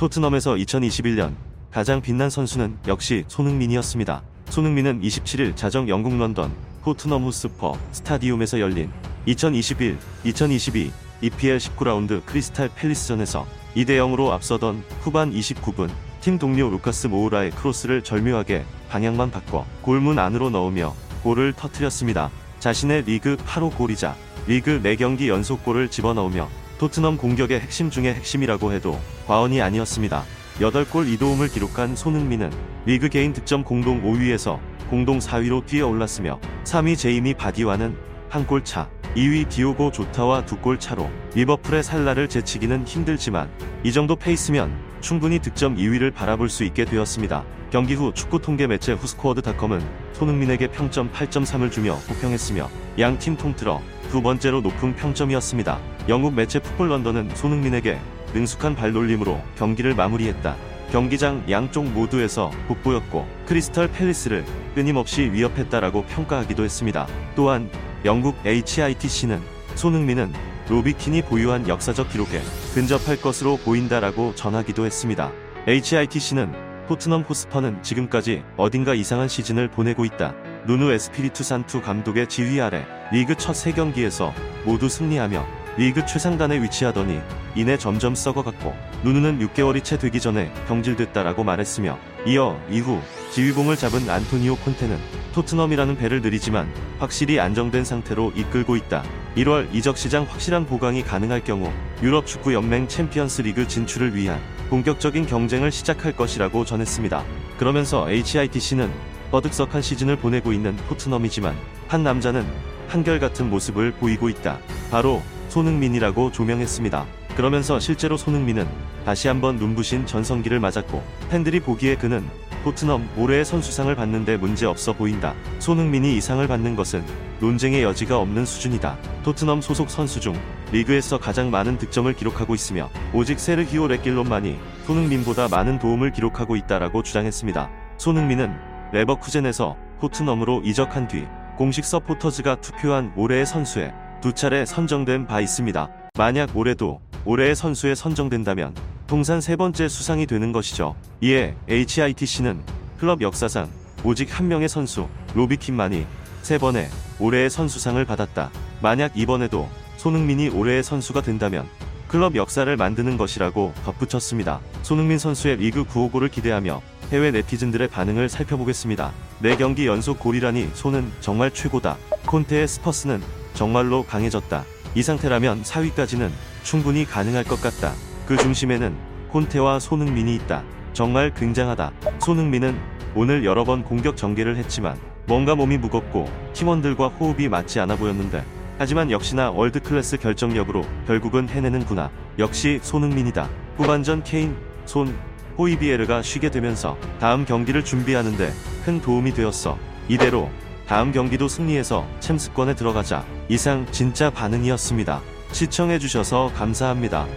토트넘에서 2021년 가장 빛난 선수는 역시 손흥민이었습니다. 손흥민은 27일 자정 영국 런던 토트넘 홋스퍼 스타디움에서 열린 2021-2022 EPL 19라운드 크리스탈 팰리스전에서 2대 0으로 앞서던 후반 29분 팀 동료 루카스 모우라의 크로스를 절묘하게 방향만 바꿔 골문 안으로 넣으며 골을 터뜨렸습니다. 자신의 리그 8호 골이자 리그 4경기 연속 골을 집어넣으며 토트넘 공격의 핵심 중의 핵심이라고 해도 과언이 아니었습니다. 8골 2도움을 기록한 손흥민은 리그 개인 득점 공동 5위에서 공동 4위로 뛰어올랐으며 3위 제이미 바디와는 한 골 차, 2위 디오고 조타와 두 골 차로 리버풀의 살라를 제치기는 힘들지만 이 정도 페이스면 충분히 득점 2위를 바라볼 수 있게 되었습니다. 경기 후 축구 통계 매체 후스코어드닷컴은 손흥민에게 평점 8.3을 주며 호평했으며 양 팀 통틀어 두 번째로 높은 평점이었습니다. 영국 매체 풋볼 런던은 손흥민에게 능숙한 발놀림으로 경기를 마무리했다. 경기장 양쪽 모두에서 돋보였고 크리스털 팰리스를 끊임없이 위협했다라고 평가하기도 했습니다. 또한 영국 HITC는 손흥민은 로비킨이 보유한 역사적 기록에 근접할 것으로 보인다라고 전하기도 했습니다. HITC는 토트넘 호스퍼는 지금까지 어딘가 이상한 시즌을 보내고 있다. 누누 에스피리투 산투 감독의 지휘 아래 리그 첫 3경기에서 모두 승리하며 리그 최상단에 위치하더니 이내 점점 썩어갔고 누누는 6개월이 채 되기 전에 경질됐다라고 말했으며 이어 이후 지휘봉을 잡은 안토니오 콘테는 토트넘이라는 배를 느리지만 확실히 안정된 상태로 이끌고 있다. 1월 이적 시장 확실한 보강이 가능할 경우 유럽 축구 연맹 챔피언스 리그 진출을 위한 본격적인 경쟁을 시작할 것이라고 전했습니다. 그러면서 HITC는 뻐득석한 시즌을 보내고 있는 토트넘이지만 한 남자는 한결같은 모습을 보이고 있다. 바로 손흥민이라고 조명했습니다. 그러면서 실제로 손흥민은 다시 한번 눈부신 전성기를 맞았고 팬들이 보기에 그는 토트넘 올해의 선수상을 받는데 문제 없어 보인다. 손흥민이 이 상을 받는 것은 논쟁의 여지가 없는 수준이다. 토트넘 소속 선수 중 리그에서 가장 많은 득점을 기록하고 있으며 오직 세르히오 레길론만이 손흥민보다 많은 도움을 기록하고 있다라고 주장했습니다. 손흥민은 레버쿠젠에서 토트넘으로 이적한 뒤 공식 서포터즈가 투표한 올해의 선수에 두 차례 선정된 바 있습니다. 만약 올해도 올해의 선수에 선정된다면 통산 세 번째 수상이 되는 것이죠. 이에 HITC는 클럽 역사상 오직 한 명의 선수 로비킨만이 세 번의 올해의 선수상을 받았다. 만약 이번에도 손흥민이 올해의 선수가 된다면 클럽 역사를 만드는 것이라고 덧붙였습니다. 손흥민 선수의 리그 9호골을 기대하며 해외 네티즌들의 반응을 살펴보겠습니다. 4경기 연속 골이라니 손은 정말 최고다. 콘테의 스퍼스는 정말로 강해졌다. 이 상태라면 4위까지는 충분히 가능할 것 같다. 그 중심에는 콘테와 손흥민이 있다. 정말 굉장하다. 손흥민은 오늘 여러 번 공격 전개를 했지만 뭔가 몸이 무겁고 팀원들과 호흡이 맞지 않아 보였는데 하지만 역시나 월드클래스 결정력으로 결국은 해내는구나. 역시 손흥민이다. 후반전 케인, 손, 호이비에르가 쉬게 되면서 다음 경기를 준비하는데 큰 도움이 되었어. 이대로 다음 경기도 승리해서 챔스권에 들어가자. 이상 진짜 반응이었습니다. 시청해주셔서 감사합니다.